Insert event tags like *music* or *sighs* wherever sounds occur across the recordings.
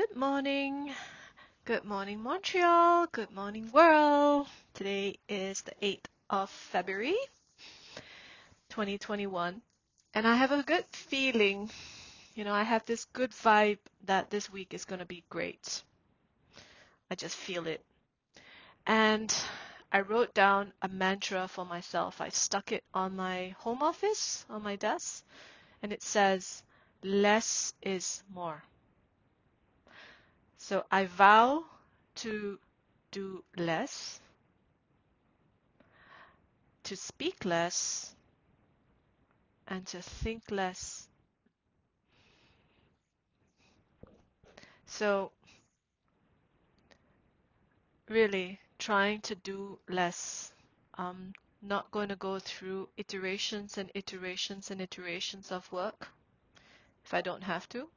Good morning. Good morning, Montreal. Good morning, world. Today is the 8th of February, 2021. And I have a good feeling, you know, I have this good vibe that this week is going to be great. I just feel it. And I wrote down a mantra for myself. I stuck it on my home office, on my desk, and it says, less is more. So I vow to do less, to speak less, and to think less. So really trying to do less. I'm not going to go through iterations and iterations and iterations of work if I don't have to.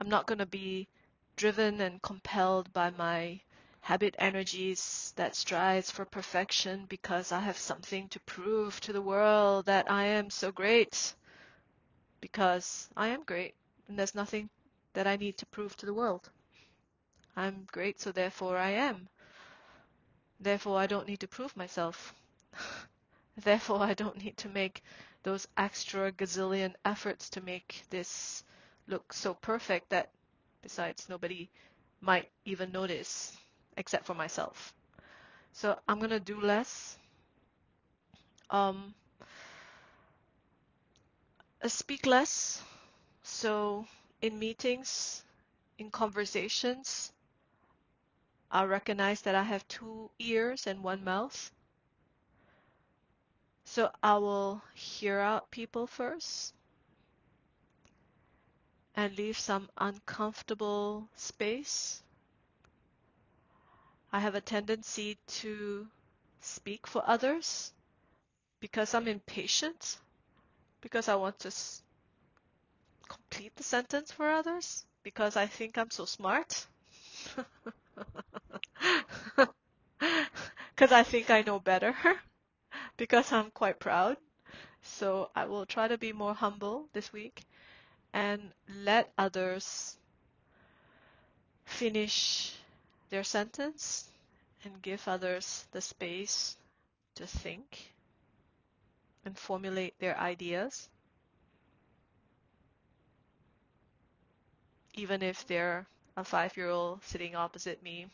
I'm not going to be driven and compelled by my habit energies that strives for perfection because I have something to prove to the world that I am so great. Because I am great and there's nothing that I need to prove to the world. I'm great, so therefore I am. Therefore I don't need to prove myself. *laughs* therefore I don't need to make those extra gazillion efforts to make this look so perfect that Besides, nobody might even notice except for myself. So I'm gonna do less. Um, speak less. So in meetings, in conversations, I recognize that I have two ears and one mouth. So I will hear out people first and leave some uncomfortable space. I have a tendency to speak for others because I'm impatient, because I want to complete the sentence for others, because I think I'm so smart, *laughs* because I think I know better, *laughs* because I'm quite proud. So I will try to be more humble this week and let others finish their sentence and give others the space to think and formulate their ideas, even if they're a five year old sitting opposite me.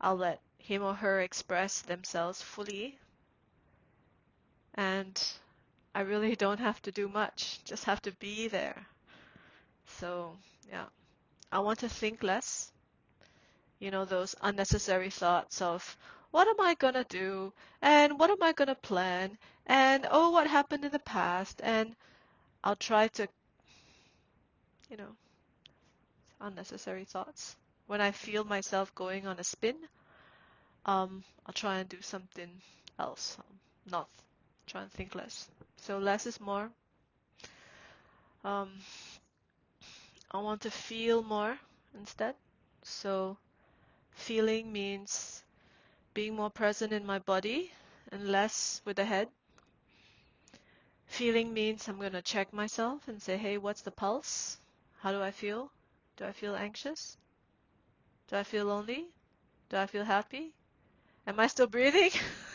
I'll let him or her express themselves fully. And I really don't have to do much, just have to be there. So, yeah, I want to think less. You know, those unnecessary thoughts of what am I gonna do? And what am I gonna plan? And oh, what happened in the past? And I'll try to, you know, unnecessary thoughts. When I feel myself going on a spin, um, I'll try and do something else. Um, not try and think less. So less is more. Um, I want to feel more instead. So feeling means being more present in my body and less with the head. Feeling means I'm going to check myself and say, hey, what's the pulse? How do I feel? Do I feel anxious? Do I feel lonely? Do I feel happy? Am I still breathing? *laughs*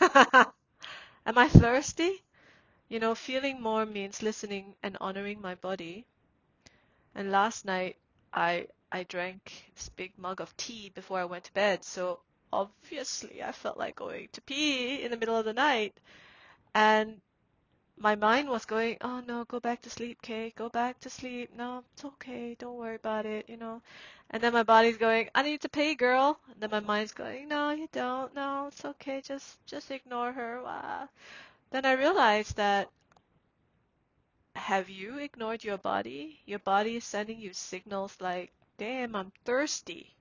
Am I thirsty? You know, feeling more means listening and honoring my body. And last night, I I drank this big mug of tea before I went to bed, so obviously I felt like going to pee in the middle of the night. And my mind was going, oh no, go back to sleep, Kay, go back to sleep. No, it's okay, don't worry about it, you know. And then my body's going, I need to pee, girl. And then my mind's going, no, you don't, no, it's okay, just just ignore her. Wow. Then I realized that have you ignored your body? Your body is sending you signals like, damn, I'm thirsty.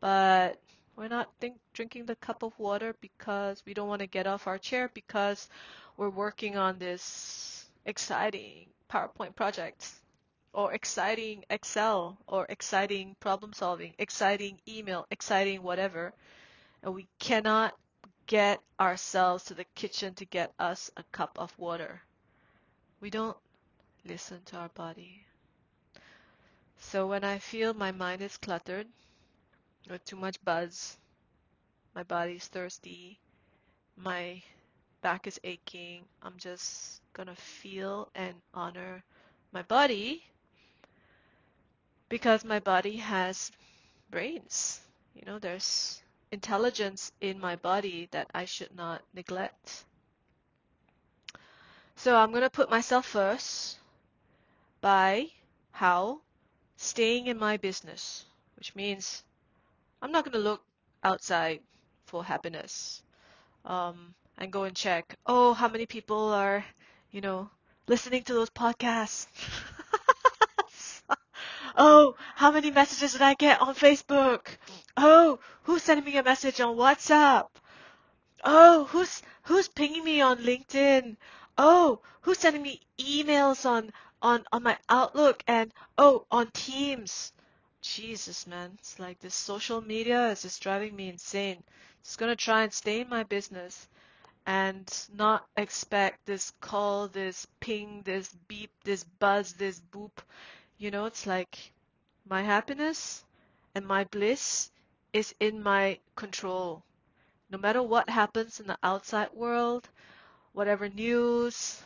But we're not think, drinking the cup of water because we don't want to get off our chair because we're working on this exciting PowerPoint project or exciting Excel or exciting problem solving, exciting email, exciting whatever. And we cannot get ourselves to the kitchen to get us a cup of water. We don't listen to our body. So when I feel my mind is cluttered with too much buzz, my body's thirsty, my back is aching, I'm just gonna feel and honor my body because my body has brains. You know, there's intelligence in my body that I should not neglect. So I'm going to put myself first by how? Staying in my business, which means I'm not going to look outside for happiness um, and go and check, oh, how many people are, you know, listening to those podcasts. *laughs* oh, how many messages did I get on Facebook? Oh, who's sending me a message on WhatsApp? Oh, who's who's pinging me on LinkedIn? Oh, who's sending me emails on on on my Outlook and oh, on Teams? Jesus, man, it's like this social media is just driving me insane. Just gonna try and stay in my business and not expect this call, this ping, this beep, this buzz, this boop. You know, it's like my happiness and my bliss is in my control. No matter what happens in the outside world, whatever news,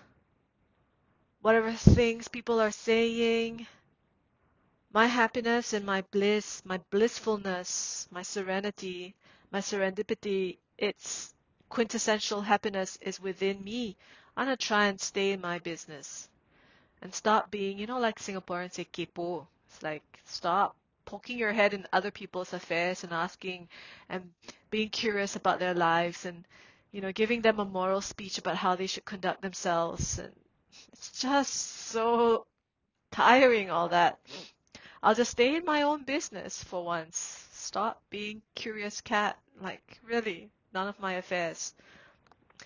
whatever things people are saying, my happiness and my bliss, my blissfulness, my serenity, my serendipity, its quintessential happiness is within me. I'm gonna try and stay in my business and stop being, you know, like Singaporeans say, kepo. It's like stop poking your head in other people's affairs and asking and being curious about their lives and, you know, giving them a moral speech about how they should conduct themselves. And it's just so tiring, all that. I'll just stay in my own business for once. Stop being curious cat. Like, really, none of my affairs.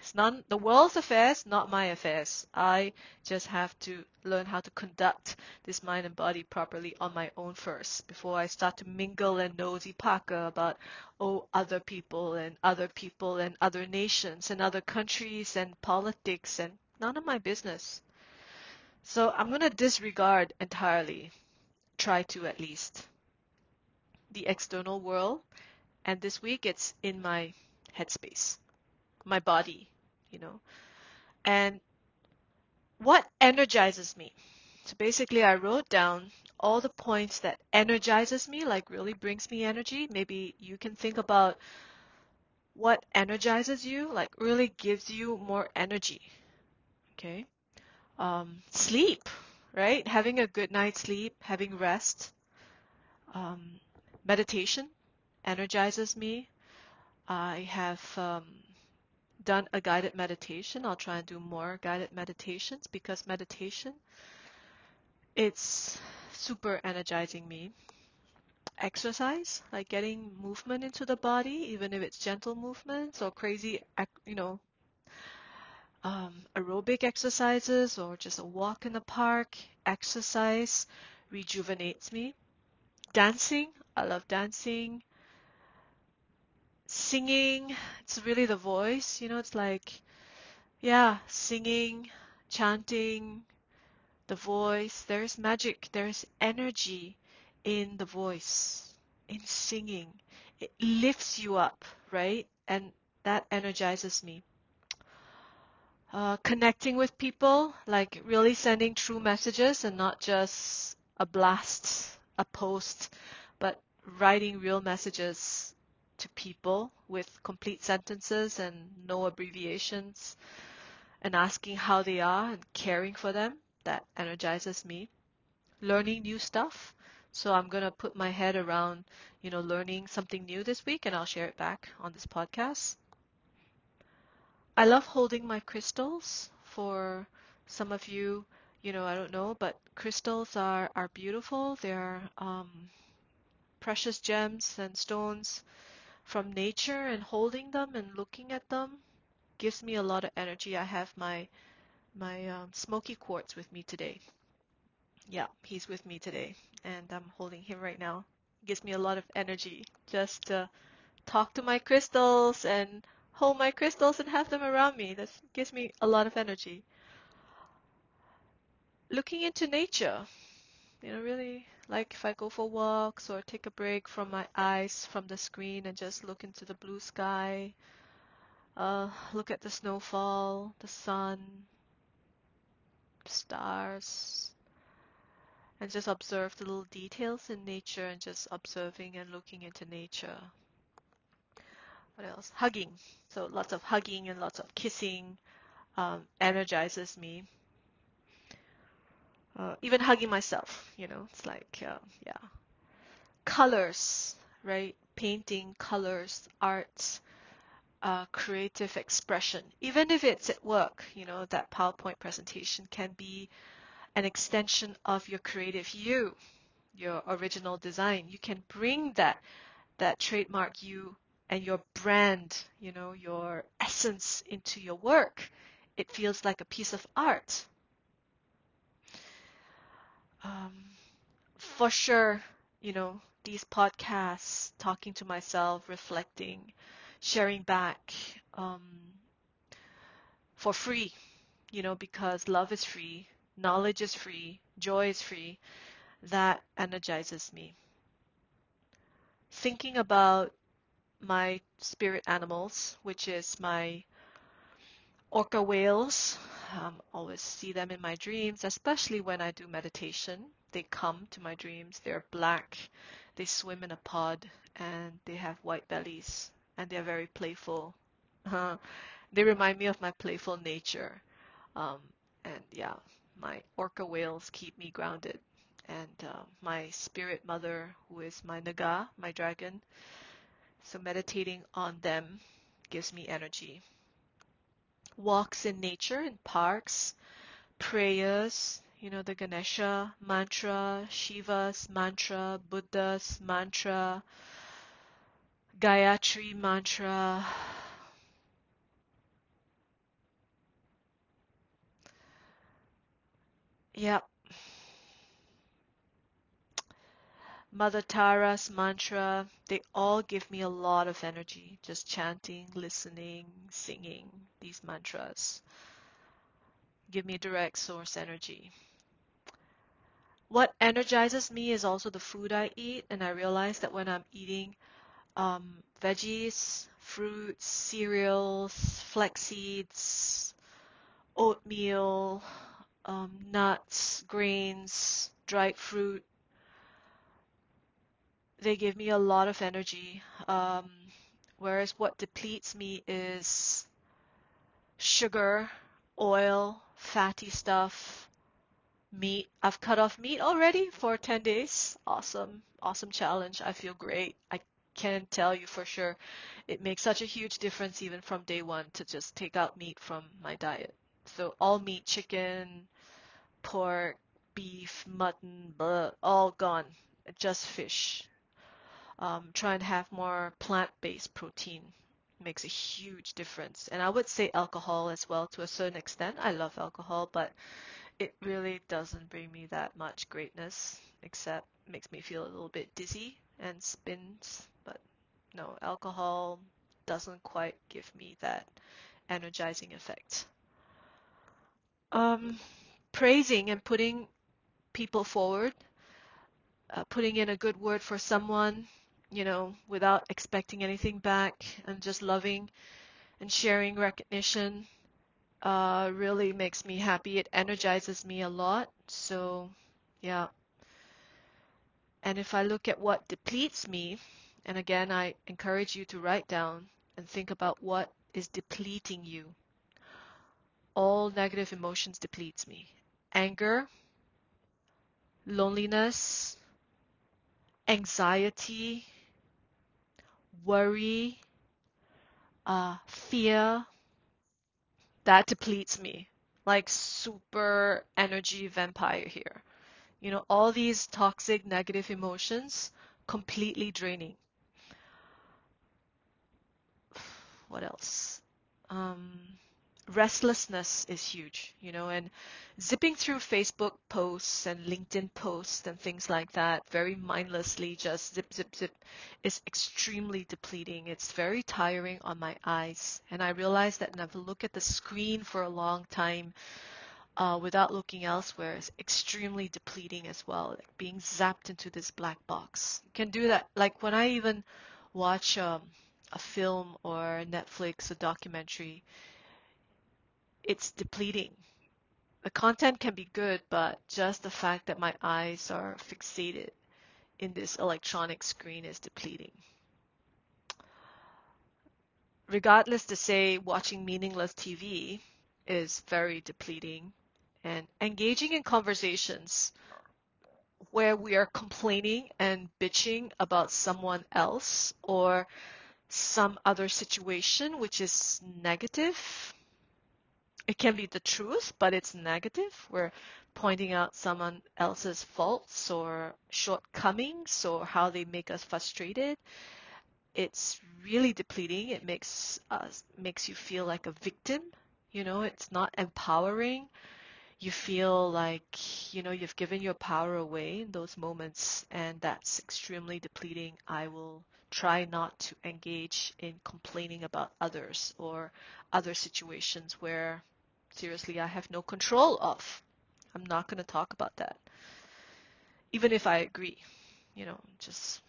It's none the world's affairs, not my affairs. I just have to learn how to conduct this mind and body properly on my own first before I start to mingle and nosy paka about oh other people and other people and other nations and other countries and politics and none of my business. So I'm gonna disregard entirely try to at least. The external world, and this week it's in my headspace, my body, you know. And what energizes me? So basically, I wrote down all the points that energizes me, like really brings me energy. Maybe you can think about what energizes you, like really gives you more energy. Okay. Um, sleep, right? Having a good night's sleep, having rest, um, meditation energizes me. I have um, done a guided meditation. I'll try and do more guided meditations because meditation it's super energizing me. Exercise, like getting movement into the body, even if it's gentle movements or crazy, you know, um, aerobic exercises or just a walk in the park, exercise rejuvenates me. Dancing, I love dancing. Singing, it's really the voice, you know, it's like, yeah, singing, chanting, the voice. There's magic, there's energy in the voice, in singing. It lifts you up, right? And that energizes me. Uh, connecting with people, like really sending true messages and not just a blast a post, but writing real messages to people with complete sentences and no abbreviations and asking how they are and caring for them. That energizes me. Learning new stuff. So I'm going to put my head around, you know, learning something new this week and I'll share it back on this podcast. I love holding my crystals for some of you you know, I don't know, but crystals are, are beautiful. They're um, precious gems and stones from nature and holding them and looking at them gives me a lot of energy. I have my my um, smoky quartz with me today. Yeah, he's with me today and I'm holding him right now. gives me a lot of energy just to talk to my crystals and hold my crystals and have them around me. That gives me a lot of energy looking into nature, you know, really Like if I go for walks or take a break from my eyes from the screen and just look into the blue sky, uh, look at the snowfall, the sun, stars, and just observe the little details in nature and just observing and looking into nature. What else? Hugging. So lots of hugging and lots of kissing um, energizes me. Uh, even hugging myself, you know, it's like, uh, yeah. Colors, right? Painting, colors, arts, uh, creative expression. Even if it's at work, you know, that PowerPoint presentation can be an extension of your creative you, your original design. You can bring that that trademark you and your brand, you know, your essence into your work. It feels like a piece of art. Um, for sure, you know, these podcasts, talking to myself, reflecting, sharing back um, for free, you know, because love is free, knowledge is free, joy is free. That energizes me. Thinking about my spirit animals, which is my orca whales. Um, always see them in my dreams, especially when I do meditation. They come to my dreams. They're black. They swim in a pod and they have white bellies and they're very playful. Uh, *laughs* they remind me of my playful nature. Um, and yeah, my orca whales keep me grounded. And uh, my spirit mother, who is my naga, my dragon, so meditating on them gives me energy. Walks in nature, in parks, prayers, you know, the Ganesha mantra, Shiva's mantra, Buddha's mantra, Gayatri mantra. Yep, Mother Tara's mantra, they all give me a lot of energy. Just chanting, listening, singing these mantras give me direct source energy. What energizes me is also the food I eat, and I realize that when I'm eating um, veggies, fruits, cereals, flax seeds, oatmeal, um, nuts, grains, dried fruit, they give me a lot of energy. Um, whereas what depletes me is sugar, oil, fatty stuff, meat. I've cut off meat already for 10 days. Awesome. Awesome challenge. I feel great. I can tell you for sure it makes such a huge difference even from day one to just take out meat from my diet. So all meat, chicken, pork, beef, mutton, blah, all gone. Just fish um, try and have more plant-based protein makes a huge difference. And I would say alcohol as well to a certain extent. I love alcohol, but it really doesn't bring me that much greatness, except makes me feel a little bit dizzy and spins. But no, alcohol doesn't quite give me that energizing effect. Um, praising and putting people forward, uh, putting in a good word for someone, you know, without expecting anything back and just loving and sharing recognition uh, really makes me happy. It energizes me a lot. So, yeah. And if I look at what depletes me, and again, I encourage you to write down and think about what is depleting you. All negative emotions depletes me. Anger, loneliness, anxiety, worry, uh, fear, that depletes me. Like super energy vampire here. You know, all these toxic negative emotions completely draining. *sighs* What else? Um, restlessness is huge, you know, and zipping through Facebook posts and LinkedIn posts and things like that very mindlessly, just zip, zip, zip, is extremely depleting. It's very tiring on my eyes. And I realize that I look at the screen for a long time, uh, without looking elsewhere is extremely depleting as well. Like being zapped into this black box. You can do that. Like when I even watch um, a film or Netflix, a documentary, it's depleting. The content can be good, but just the fact that my eyes are fixated in this electronic screen is depleting. Regardless to say watching meaningless TV is very depleting and engaging in conversations where we are complaining and bitching about someone else or some other situation which is negative. It can be the truth, but it's negative. We're pointing out someone else's faults or shortcomings or how they make us frustrated. It's really depleting. It makes us makes you feel like a victim. You know, it's not empowering you feel like you know you've given your power away in those moments and that's extremely depleting i will try not to engage in complaining about others or other situations where seriously i have no control of. I'm not going to talk about that. Even if i agree you know just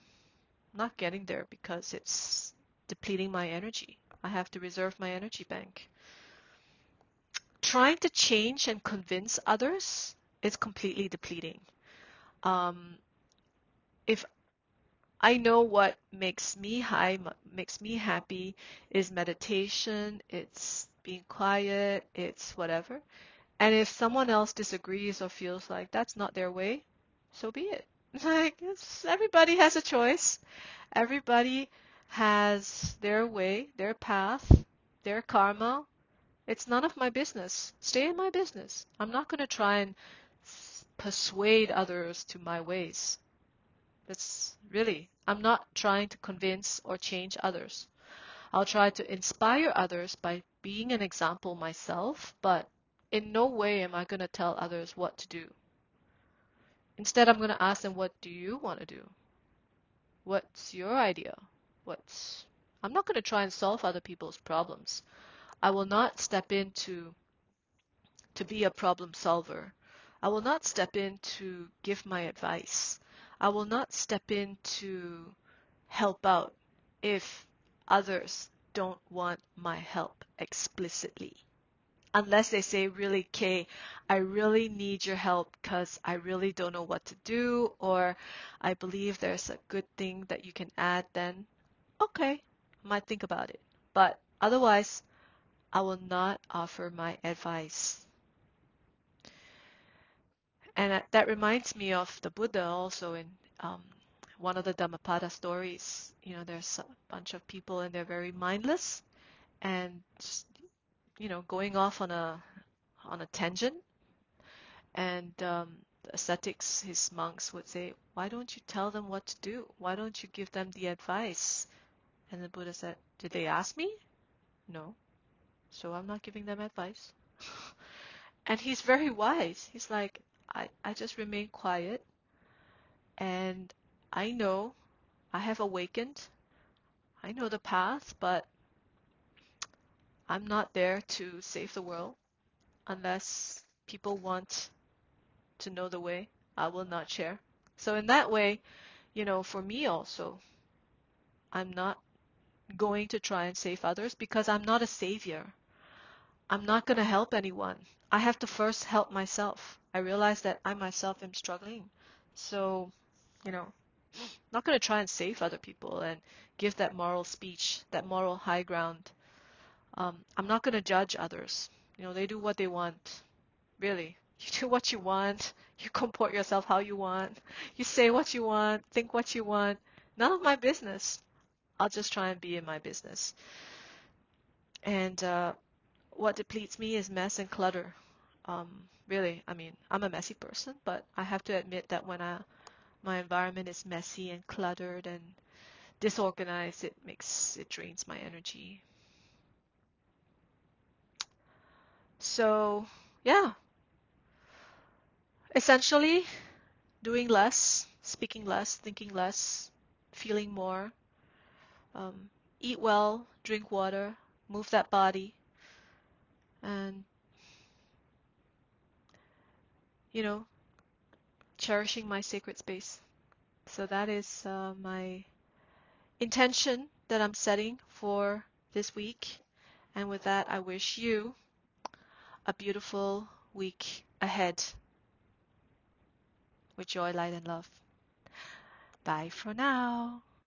not getting there because it's depleting my energy. I have to reserve my energy bank. Trying to change and convince others is completely depleting. Um, if I know what makes me high, makes me happy is meditation, it's being quiet, it's whatever. And if someone else disagrees or feels like that's not their way, so be it. *laughs* Like everybody has a choice. Everybody has their way, their path, their karma, it's none of my business. Stay in my business. I'm not going to try and persuade others to my ways. It's really, I'm not trying to convince or change others. I'll try to inspire others by being an example myself, but in no way am I going to tell others what to do. Instead, I'm going to ask them, what do you want to do? What's your idea? What's I'm not going to try and solve other people's problems. I will not step in to, to be a problem solver. I will not step in to give my advice. I will not step in to help out if others don't want my help explicitly. Unless they say, really, Kay, I really need your help because I really don't know what to do, or I believe there's a good thing that you can add, then okay, might think about it. But otherwise, I will not offer my advice. And that reminds me of the Buddha also in um, one of the Dhammapada stories. You know, there's a bunch of people and they're very mindless and just, you know, going off on a on a tangent. And um, the ascetics, his monks would say, "Why don't you tell them what to do? Why don't you give them the advice?" And the Buddha said, "Did they ask me? No so I'm not giving them advice. *laughs* and he's very wise. He's like, I, I just remain quiet and I know I have awakened. I know the path, but I'm not there to save the world unless people want to know the way. I will not share. So in that way, you know, for me also, I'm not going to try and save others because I'm not a savior. I'm not going to help anyone. I have to first help myself. I realize that I myself am struggling. So, you know, not going to try and save other people and give that moral speech, that moral high ground. Um, I'm not going to judge others. You know, they do what they want. Really. You do what you want. You comport yourself how you want. You say what you want. Think what you want. None of my business. I'll just try and be in my business. And uh, what depletes me is mess and clutter. Um, really, I mean, I'm a messy person, but I have to admit that when I, my environment is messy and cluttered and disorganized, it makes it drains my energy. So, yeah. Essentially, doing less, speaking less, thinking less, feeling more. Um, eat well, drink water, move that body, and you know, cherishing my sacred space. So that is uh, my intention that I'm setting for this week. And with that, I wish you a beautiful week ahead with joy, light, and love. Bye for now.